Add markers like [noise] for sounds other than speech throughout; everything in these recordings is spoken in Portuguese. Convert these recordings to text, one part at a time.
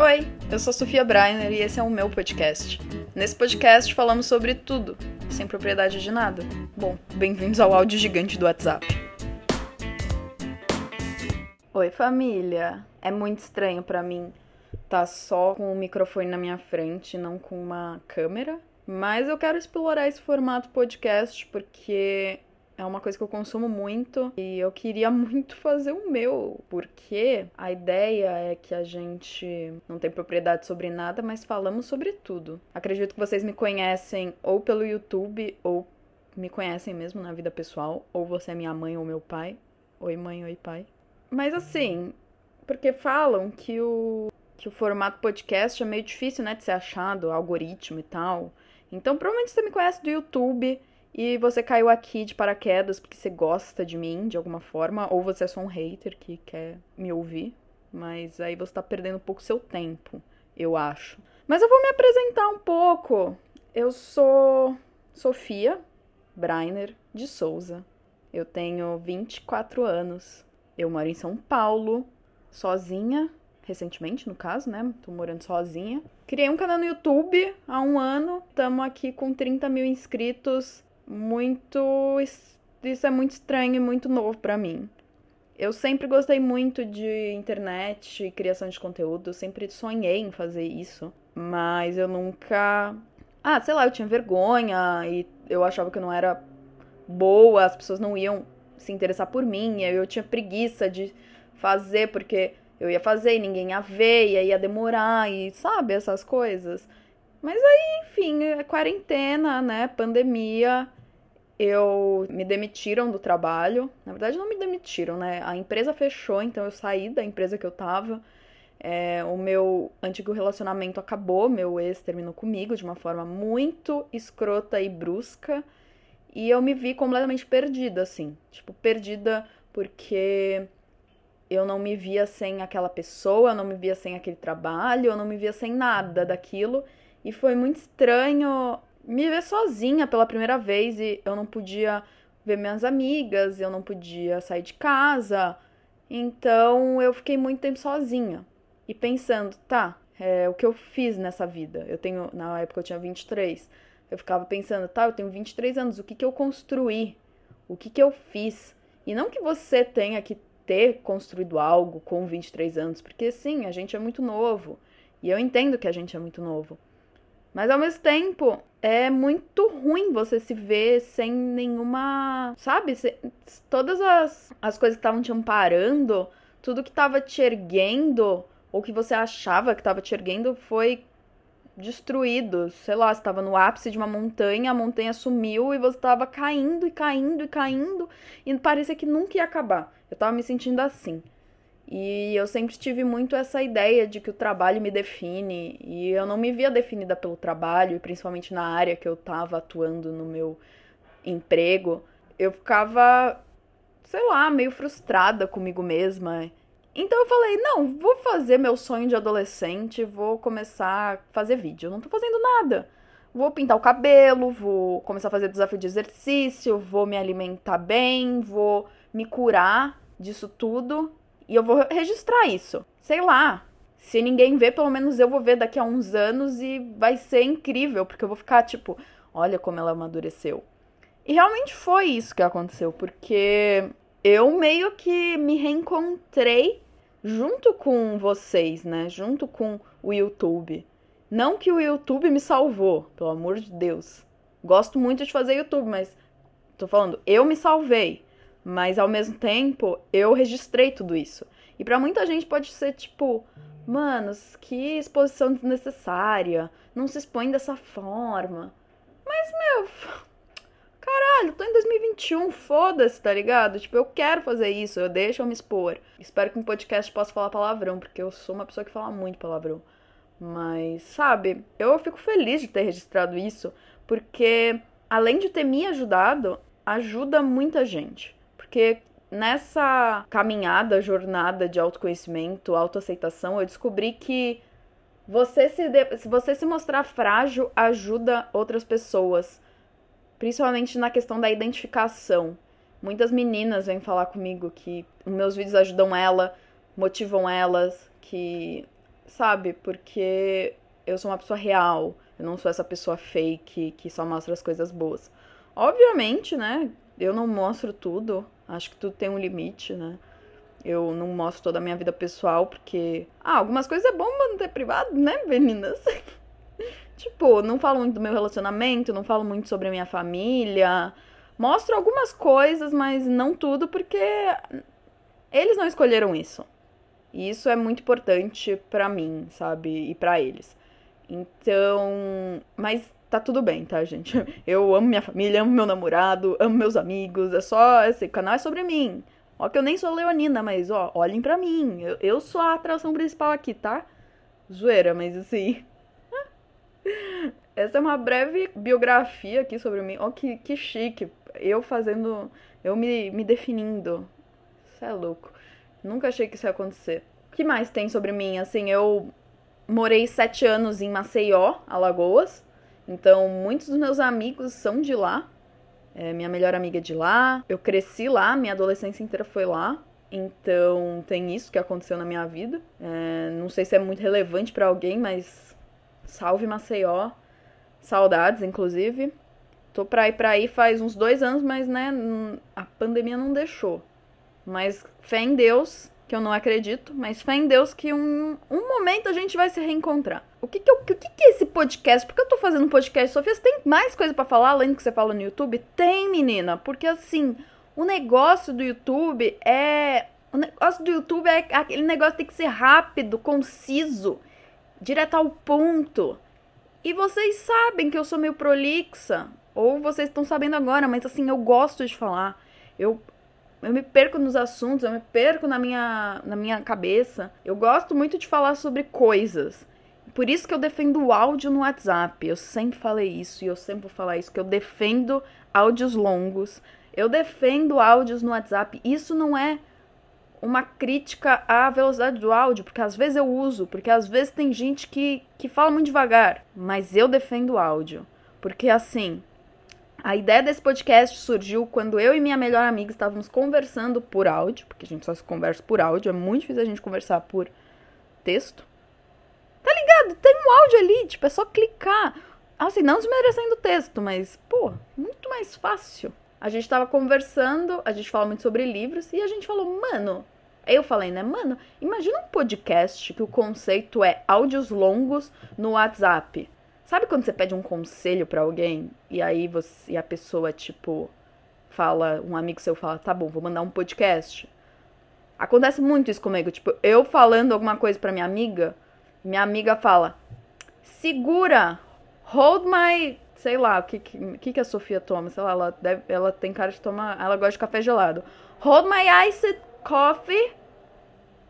Oi, eu sou Sofia Breiner e esse é o meu podcast. Nesse podcast falamos sobre tudo, sem propriedade de nada. Bom, bem-vindos ao áudio gigante do WhatsApp. Oi, família. É muito estranho para mim estar tá só com o microfone na minha frente, não com uma câmera. Mas eu quero explorar esse formato podcast porque é uma coisa que eu consumo muito e eu queria muito fazer o meu, porque a ideia é que a gente não tem propriedade sobre nada, mas falamos sobre tudo. Acredito que vocês me conhecem ou pelo YouTube ou me conhecem mesmo na vida pessoal, ou você é minha mãe ou meu pai. Oi, mãe, oi, pai. Mas assim, porque falam que o que o formato podcast é meio difícil, né, de ser achado, algoritmo e tal. Então, provavelmente você me conhece do YouTube e você caiu aqui de paraquedas porque você gosta de mim de alguma forma, ou você é só um hater que quer me ouvir, mas aí você tá perdendo um pouco seu tempo, eu acho. Mas eu vou me apresentar um pouco. Eu sou Sofia Brainer de Souza. Eu tenho 24 anos. Eu moro em São Paulo, sozinha, recentemente, no caso, né? Tô morando sozinha. Criei um canal no YouTube há um ano. Estamos aqui com 30 mil inscritos muito. Isso é muito estranho e muito novo para mim. Eu sempre gostei muito de internet e criação de conteúdo, eu sempre sonhei em fazer isso, mas eu nunca. Ah, sei lá, eu tinha vergonha e eu achava que eu não era boa, as pessoas não iam se interessar por mim, eu tinha preguiça de fazer porque eu ia fazer e ninguém ia ver, e aí ia demorar, e sabe, essas coisas. Mas aí, enfim, é quarentena, né? Pandemia eu me demitiram do trabalho. Na verdade, não me demitiram, né? A empresa fechou, então eu saí da empresa que eu tava. É, o meu antigo relacionamento acabou, meu ex terminou comigo de uma forma muito escrota e brusca. E eu me vi completamente perdida, assim. Tipo, perdida porque eu não me via sem aquela pessoa, eu não me via sem aquele trabalho, eu não me via sem nada daquilo. E foi muito estranho me ver sozinha pela primeira vez e eu não podia ver minhas amigas, eu não podia sair de casa. Então eu fiquei muito tempo sozinha e pensando, tá, é, o que eu fiz nessa vida? Eu tenho, na época eu tinha 23. Eu ficava pensando, tá, eu tenho 23 anos, o que que eu construí? O que que eu fiz? E não que você tenha que ter construído algo com 23 anos, porque sim, a gente é muito novo. E eu entendo que a gente é muito novo. Mas ao mesmo tempo, é muito ruim você se ver sem nenhuma. Sabe? Se, todas as, as coisas que estavam te amparando, tudo que estava te erguendo, ou que você achava que estava te erguendo, foi destruído. Sei lá, você estava no ápice de uma montanha, a montanha sumiu e você estava caindo e caindo e caindo, e parecia que nunca ia acabar. Eu estava me sentindo assim. E eu sempre tive muito essa ideia de que o trabalho me define, e eu não me via definida pelo trabalho, principalmente na área que eu estava atuando no meu emprego. Eu ficava, sei lá, meio frustrada comigo mesma. Então eu falei: não, vou fazer meu sonho de adolescente, vou começar a fazer vídeo. Eu não tô fazendo nada. Vou pintar o cabelo, vou começar a fazer desafio de exercício, vou me alimentar bem, vou me curar disso tudo e eu vou registrar isso. Sei lá. Se ninguém vê, pelo menos eu vou ver daqui a uns anos e vai ser incrível, porque eu vou ficar tipo, olha como ela amadureceu. E realmente foi isso que aconteceu, porque eu meio que me reencontrei junto com vocês, né? Junto com o YouTube. Não que o YouTube me salvou, pelo amor de Deus. Gosto muito de fazer YouTube, mas tô falando, eu me salvei. Mas ao mesmo tempo, eu registrei tudo isso. E para muita gente pode ser tipo, manos, que exposição desnecessária, não se expõe dessa forma. Mas, meu, [laughs] caralho, tô em 2021, foda-se, tá ligado? Tipo, eu quero fazer isso, eu deixo eu me expor. Espero que um podcast possa falar palavrão, porque eu sou uma pessoa que fala muito palavrão. Mas, sabe, eu fico feliz de ter registrado isso, porque além de ter me ajudado, ajuda muita gente. Porque nessa caminhada, jornada de autoconhecimento, autoaceitação, eu descobri que você se, de... se você se mostrar frágil ajuda outras pessoas, principalmente na questão da identificação. Muitas meninas vêm falar comigo que meus vídeos ajudam ela, motivam elas, que sabe? Porque eu sou uma pessoa real, eu não sou essa pessoa fake que só mostra as coisas boas. Obviamente, né? Eu não mostro tudo, acho que tudo tem um limite, né? Eu não mostro toda a minha vida pessoal porque. Ah, algumas coisas é bom manter privado, né, meninas? [laughs] tipo, não falo muito do meu relacionamento, não falo muito sobre a minha família. Mostro algumas coisas, mas não tudo porque eles não escolheram isso. E isso é muito importante para mim, sabe? E para eles. Então, mas tá tudo bem, tá, gente? [laughs] Eu amo minha família, amo meu namorado, amo meus amigos. É só esse canal é sobre mim. Ó, que eu nem sou leonina, mas ó, olhem pra mim. Eu, eu sou a atração principal aqui, tá? Zoeira, mas assim. [laughs] Essa é uma breve biografia aqui sobre mim. Ó, que, que chique. Eu fazendo. Eu me, me definindo. Isso é louco. Nunca achei que isso ia acontecer. O que mais tem sobre mim? Assim, eu morei sete anos em Maceió, Alagoas. Então, muitos dos meus amigos são de lá. É, minha melhor amiga é de lá. Eu cresci lá, minha adolescência inteira foi lá. Então, tem isso que aconteceu na minha vida. É, não sei se é muito relevante para alguém, mas salve Maceió. Saudades, inclusive. Tô pra ir pra aí faz uns dois anos, mas, né, a pandemia não deixou. Mas fé em Deus, que eu não acredito, mas fé em Deus que um, um momento a gente vai se reencontrar. O que que, eu, o que que é esse podcast? Por que eu tô fazendo um podcast, Sofia? Você tem mais coisa para falar além do que você fala no YouTube? Tem, menina, porque assim, o negócio do YouTube é. O negócio do YouTube é aquele negócio que tem que ser rápido, conciso, direto ao ponto. E vocês sabem que eu sou meio prolixa. Ou vocês estão sabendo agora, mas assim, eu gosto de falar. Eu eu me perco nos assuntos, eu me perco na minha, na minha cabeça. Eu gosto muito de falar sobre coisas. Por isso que eu defendo o áudio no WhatsApp. Eu sempre falei isso e eu sempre vou falar isso, que eu defendo áudios longos. Eu defendo áudios no WhatsApp. Isso não é uma crítica à velocidade do áudio, porque às vezes eu uso, porque às vezes tem gente que, que fala muito devagar, mas eu defendo o áudio. Porque assim, a ideia desse podcast surgiu quando eu e minha melhor amiga estávamos conversando por áudio, porque a gente só se conversa por áudio, é muito difícil a gente conversar por texto. Tá ligado? Tem um áudio ali, tipo, é só clicar. Assim, não desmerecendo o texto, mas, pô, muito mais fácil. A gente tava conversando, a gente fala muito sobre livros, e a gente falou, mano. Eu falei, né, mano, imagina um podcast que o conceito é áudios longos no WhatsApp. Sabe quando você pede um conselho para alguém e aí você e a pessoa tipo fala, um amigo seu fala, tá bom, vou mandar um podcast. Acontece muito isso comigo, tipo, eu falando alguma coisa para minha amiga, minha amiga fala: "Segura, hold my, sei lá, o que que, que a Sofia toma, sei lá, ela deve, ela tem cara de tomar, ela gosta de café gelado. Hold my iced coffee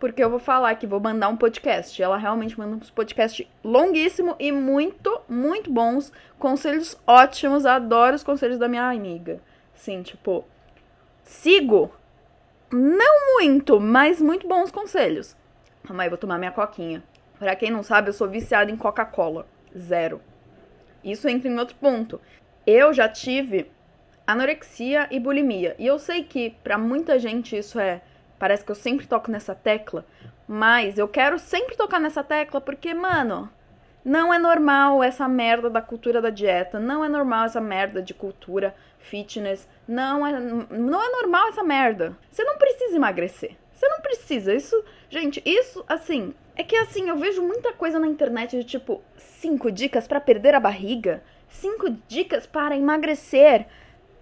porque eu vou falar que vou mandar um podcast. Ela realmente manda um podcast longuíssimo e muito, muito bons. Conselhos ótimos. Adoro os conselhos da minha amiga. Sim, tipo, sigo. Não muito, mas muito bons conselhos. Aí, vou tomar minha coquinha. Pra quem não sabe, eu sou viciada em Coca-Cola. Zero. Isso entra em outro ponto. Eu já tive anorexia e bulimia. E eu sei que para muita gente isso é Parece que eu sempre toco nessa tecla, mas eu quero sempre tocar nessa tecla porque, mano, não é normal essa merda da cultura da dieta, não é normal essa merda de cultura fitness, não é, não é normal essa merda. Você não precisa emagrecer. Você não precisa. Isso, gente, isso assim, é que assim, eu vejo muita coisa na internet de tipo, cinco dicas para perder a barriga, cinco dicas para emagrecer.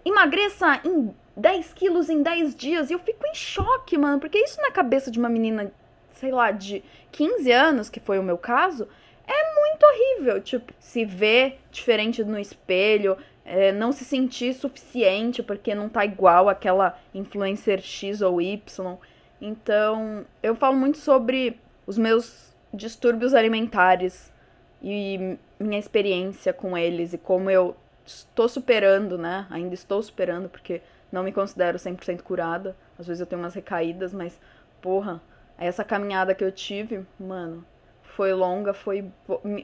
Emagreça em 10 quilos em 10 dias. E eu fico em choque, mano, porque isso na cabeça de uma menina, sei lá, de 15 anos, que foi o meu caso, é muito horrível. Tipo, se ver diferente no espelho, é, não se sentir suficiente porque não tá igual aquela influencer X ou Y. Então, eu falo muito sobre os meus distúrbios alimentares e minha experiência com eles e como eu estou superando, né? Ainda estou superando porque não me considero 100% curada. Às vezes eu tenho umas recaídas, mas, porra, essa caminhada que eu tive, mano, foi longa, foi.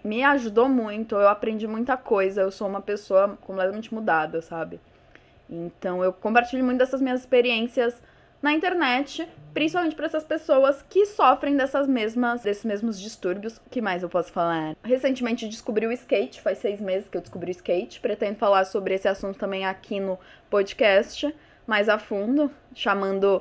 Me ajudou muito, eu aprendi muita coisa. Eu sou uma pessoa completamente mudada, sabe? Então eu compartilho muito dessas minhas experiências na internet, principalmente para essas pessoas que sofrem dessas mesmas, desses mesmos distúrbios. O que mais eu posso falar? Recentemente descobri o skate, faz seis meses que eu descobri o skate. Pretendo falar sobre esse assunto também aqui no podcast, mais a fundo, chamando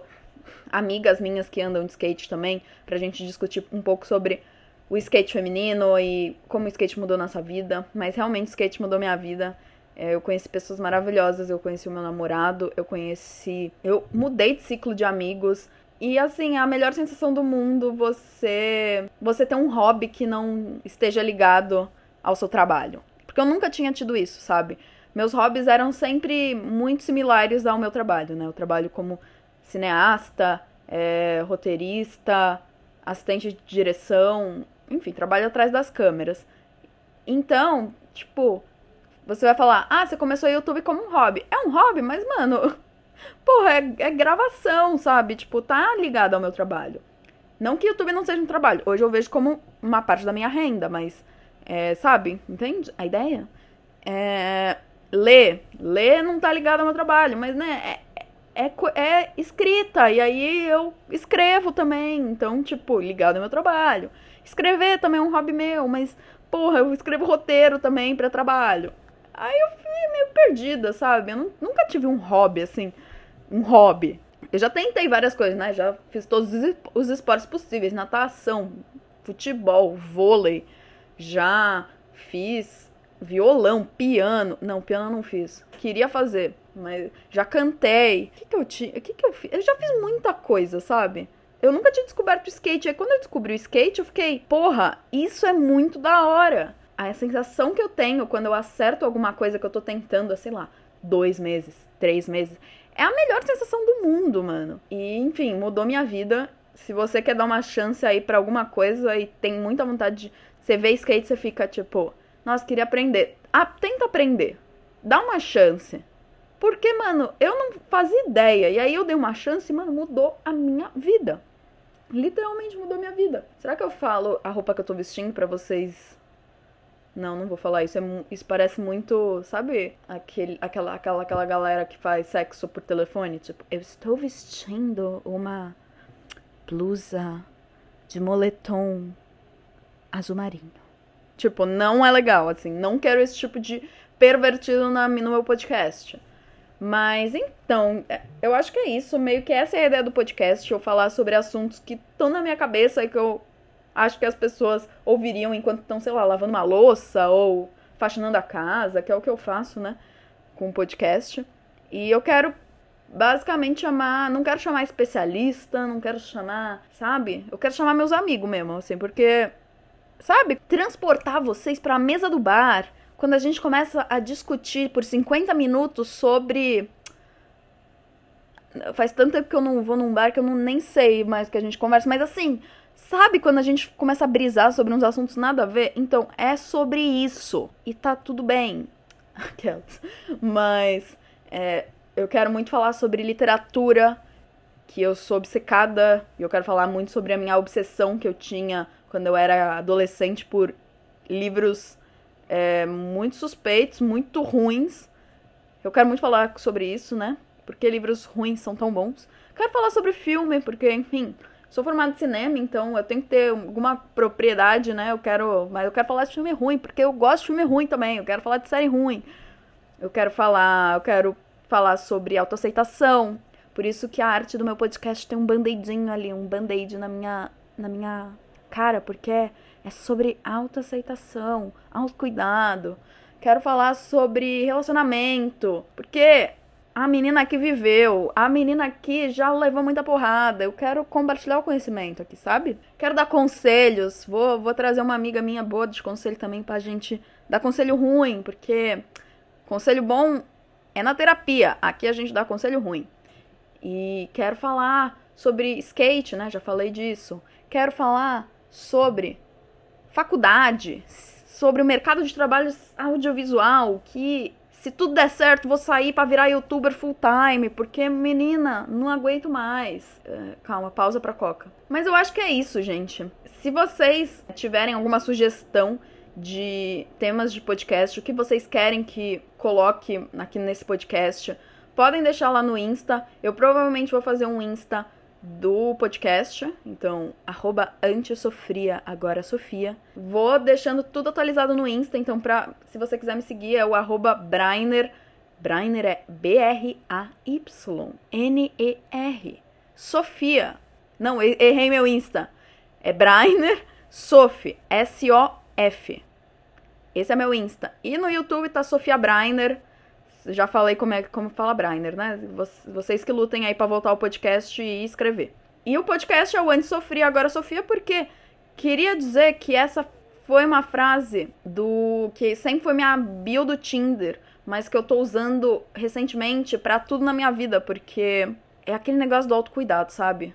amigas minhas que andam de skate também, pra gente discutir um pouco sobre o skate feminino e como o skate mudou nossa vida. Mas realmente o skate mudou minha vida. É, eu conheci pessoas maravilhosas, eu conheci o meu namorado, eu conheci. Eu mudei de ciclo de amigos. E assim, a melhor sensação do mundo você você ter um hobby que não esteja ligado ao seu trabalho. Porque eu nunca tinha tido isso, sabe? Meus hobbies eram sempre muito similares ao meu trabalho, né? Eu trabalho como cineasta, é, roteirista, assistente de direção, enfim, trabalho atrás das câmeras. Então, tipo, você vai falar, ah, você começou o YouTube como um hobby. É um hobby, mas, mano, [laughs] porra, é, é gravação, sabe? Tipo, tá ligado ao meu trabalho. Não que YouTube não seja um trabalho. Hoje eu vejo como uma parte da minha renda, mas, é, sabe? Entende a ideia? É, ler. Ler não tá ligado ao meu trabalho, mas, né, é, é, é escrita. E aí eu escrevo também. Então, tipo, ligado ao meu trabalho. Escrever também é um hobby meu, mas, porra, eu escrevo roteiro também para trabalho. Aí eu fui meio perdida, sabe? Eu nunca tive um hobby, assim, um hobby. Eu já tentei várias coisas, né? Já fiz todos os esportes possíveis, natação, futebol, vôlei. Já fiz violão, piano. Não, piano não fiz. Queria fazer, mas já cantei. O que que eu tinha? O que que eu fiz? Eu já fiz muita coisa, sabe? Eu nunca tinha descoberto o skate. Aí quando eu descobri o skate, eu fiquei, porra, isso é muito da hora a sensação que eu tenho quando eu acerto alguma coisa que eu tô tentando, sei lá, dois meses, três meses, é a melhor sensação do mundo, mano. E, enfim, mudou minha vida. Se você quer dar uma chance aí para alguma coisa e tem muita vontade de. Você vê skate, você fica tipo, nossa, queria aprender. Ah, tenta aprender. Dá uma chance. Porque, mano, eu não fazia ideia. E aí eu dei uma chance e, mano, mudou a minha vida. Literalmente mudou minha vida. Será que eu falo a roupa que eu tô vestindo para vocês não, não vou falar isso. É, isso parece muito, sabe, aquele, aquela, aquela, aquela galera que faz sexo por telefone. Tipo, eu estou vestindo uma blusa de moletom azul marinho. Tipo, não é legal, assim. Não quero esse tipo de pervertido na, no meu podcast. Mas então, é, eu acho que é isso. Meio que essa é a ideia do podcast. Eu falar sobre assuntos que estão na minha cabeça e que eu acho que as pessoas ouviriam enquanto estão, sei lá, lavando uma louça ou faxinando a casa, que é o que eu faço, né, com o podcast. E eu quero basicamente chamar, não quero chamar especialista, não quero chamar, sabe? Eu quero chamar meus amigos mesmo, assim, porque sabe, transportar vocês para a mesa do bar, quando a gente começa a discutir por 50 minutos sobre faz tanto tempo que eu não vou num bar que eu não nem sei mais que a gente conversa, mas assim, Sabe quando a gente começa a brisar sobre uns assuntos nada a ver? Então, é sobre isso. E tá tudo bem. [laughs] Aquelas. Mas é, eu quero muito falar sobre literatura, que eu sou obcecada. E eu quero falar muito sobre a minha obsessão que eu tinha quando eu era adolescente por livros é, muito suspeitos, muito ruins. Eu quero muito falar sobre isso, né? Porque livros ruins são tão bons. Quero falar sobre filme, porque, enfim, sou formada em cinema, então eu tenho que ter alguma propriedade, né? Eu quero, mas eu quero falar de filme ruim, porque eu gosto de filme ruim também. Eu quero falar de série ruim. Eu quero falar, eu quero falar sobre autoaceitação. Por isso que a arte do meu podcast tem um band-aidinho ali, um band-aid na minha na minha cara, porque é, é sobre autoaceitação, autocuidado. Quero falar sobre relacionamento, porque a menina que viveu, a menina que já levou muita porrada. Eu quero compartilhar o conhecimento aqui, sabe? Quero dar conselhos. Vou, vou trazer uma amiga minha boa de conselho também pra gente dar conselho ruim, porque conselho bom é na terapia. Aqui a gente dá conselho ruim. E quero falar sobre skate, né? Já falei disso. Quero falar sobre faculdade, sobre o mercado de trabalho audiovisual, que se tudo der certo, vou sair para virar youtuber full time, porque menina, não aguento mais. Uh, calma, pausa pra coca. Mas eu acho que é isso, gente. Se vocês tiverem alguma sugestão de temas de podcast, o que vocês querem que coloque aqui nesse podcast, podem deixar lá no Insta. Eu provavelmente vou fazer um Insta do podcast, então arroba antissofria, agora Sofia. Vou deixando tudo atualizado no Insta, então pra, se você quiser me seguir é o arroba Brainer. Brainer é B-R-A-Y-N-E-R. Sofia. Não, errei meu Insta. É Brainer Sof, S-O-F. Esse é meu Insta. E no YouTube tá Sofia Brainer. Já falei como é como fala Brainer, né? Vocês que lutem aí para voltar ao podcast e escrever. E o podcast é o Antes Sofria, agora Sofia, porque queria dizer que essa foi uma frase do que sempre foi minha bio do Tinder, mas que eu tô usando recentemente para tudo na minha vida, porque é aquele negócio do autocuidado, sabe?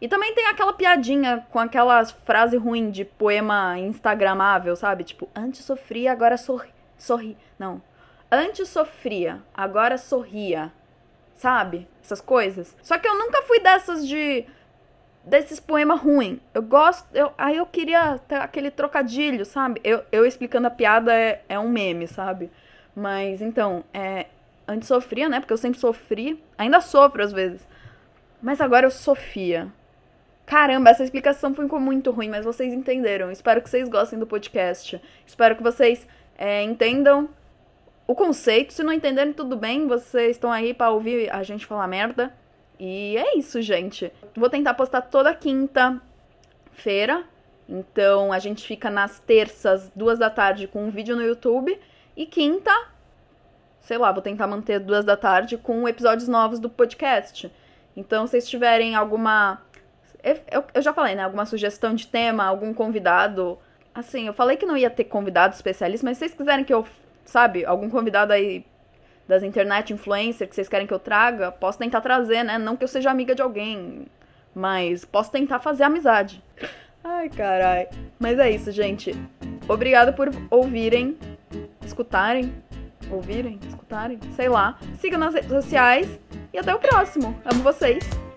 E também tem aquela piadinha com aquelas frases ruins de poema instagramável, sabe? Tipo, antes sofria, agora sorri. sorri. Não. Antes sofria, agora sorria. Sabe? Essas coisas. Só que eu nunca fui dessas de. desses poemas ruins. Eu gosto. Eu, aí eu queria ter aquele trocadilho, sabe? Eu, eu explicando a piada é, é um meme, sabe? Mas então, é. Antes sofria, né? Porque eu sempre sofri. Ainda sofro às vezes. Mas agora eu sofia. Caramba, essa explicação foi muito ruim, mas vocês entenderam. Espero que vocês gostem do podcast. Espero que vocês é, entendam o conceito. Se não entenderem, tudo bem. Vocês estão aí para ouvir a gente falar merda. E é isso, gente. Vou tentar postar toda quinta-feira. Então a gente fica nas terças, duas da tarde, com um vídeo no YouTube. E quinta, sei lá, vou tentar manter duas da tarde com episódios novos do podcast. Então, se vocês tiverem alguma eu, eu já falei, né? Alguma sugestão de tema, algum convidado. Assim, eu falei que não ia ter convidado especialista, mas se vocês quiserem que eu, sabe, algum convidado aí das internet influencer que vocês querem que eu traga, posso tentar trazer, né? Não que eu seja amiga de alguém, mas posso tentar fazer amizade. Ai, carai. Mas é isso, gente. Obrigada por ouvirem, escutarem, ouvirem, escutarem, sei lá. Sigam nas redes sociais e até o próximo. Amo vocês.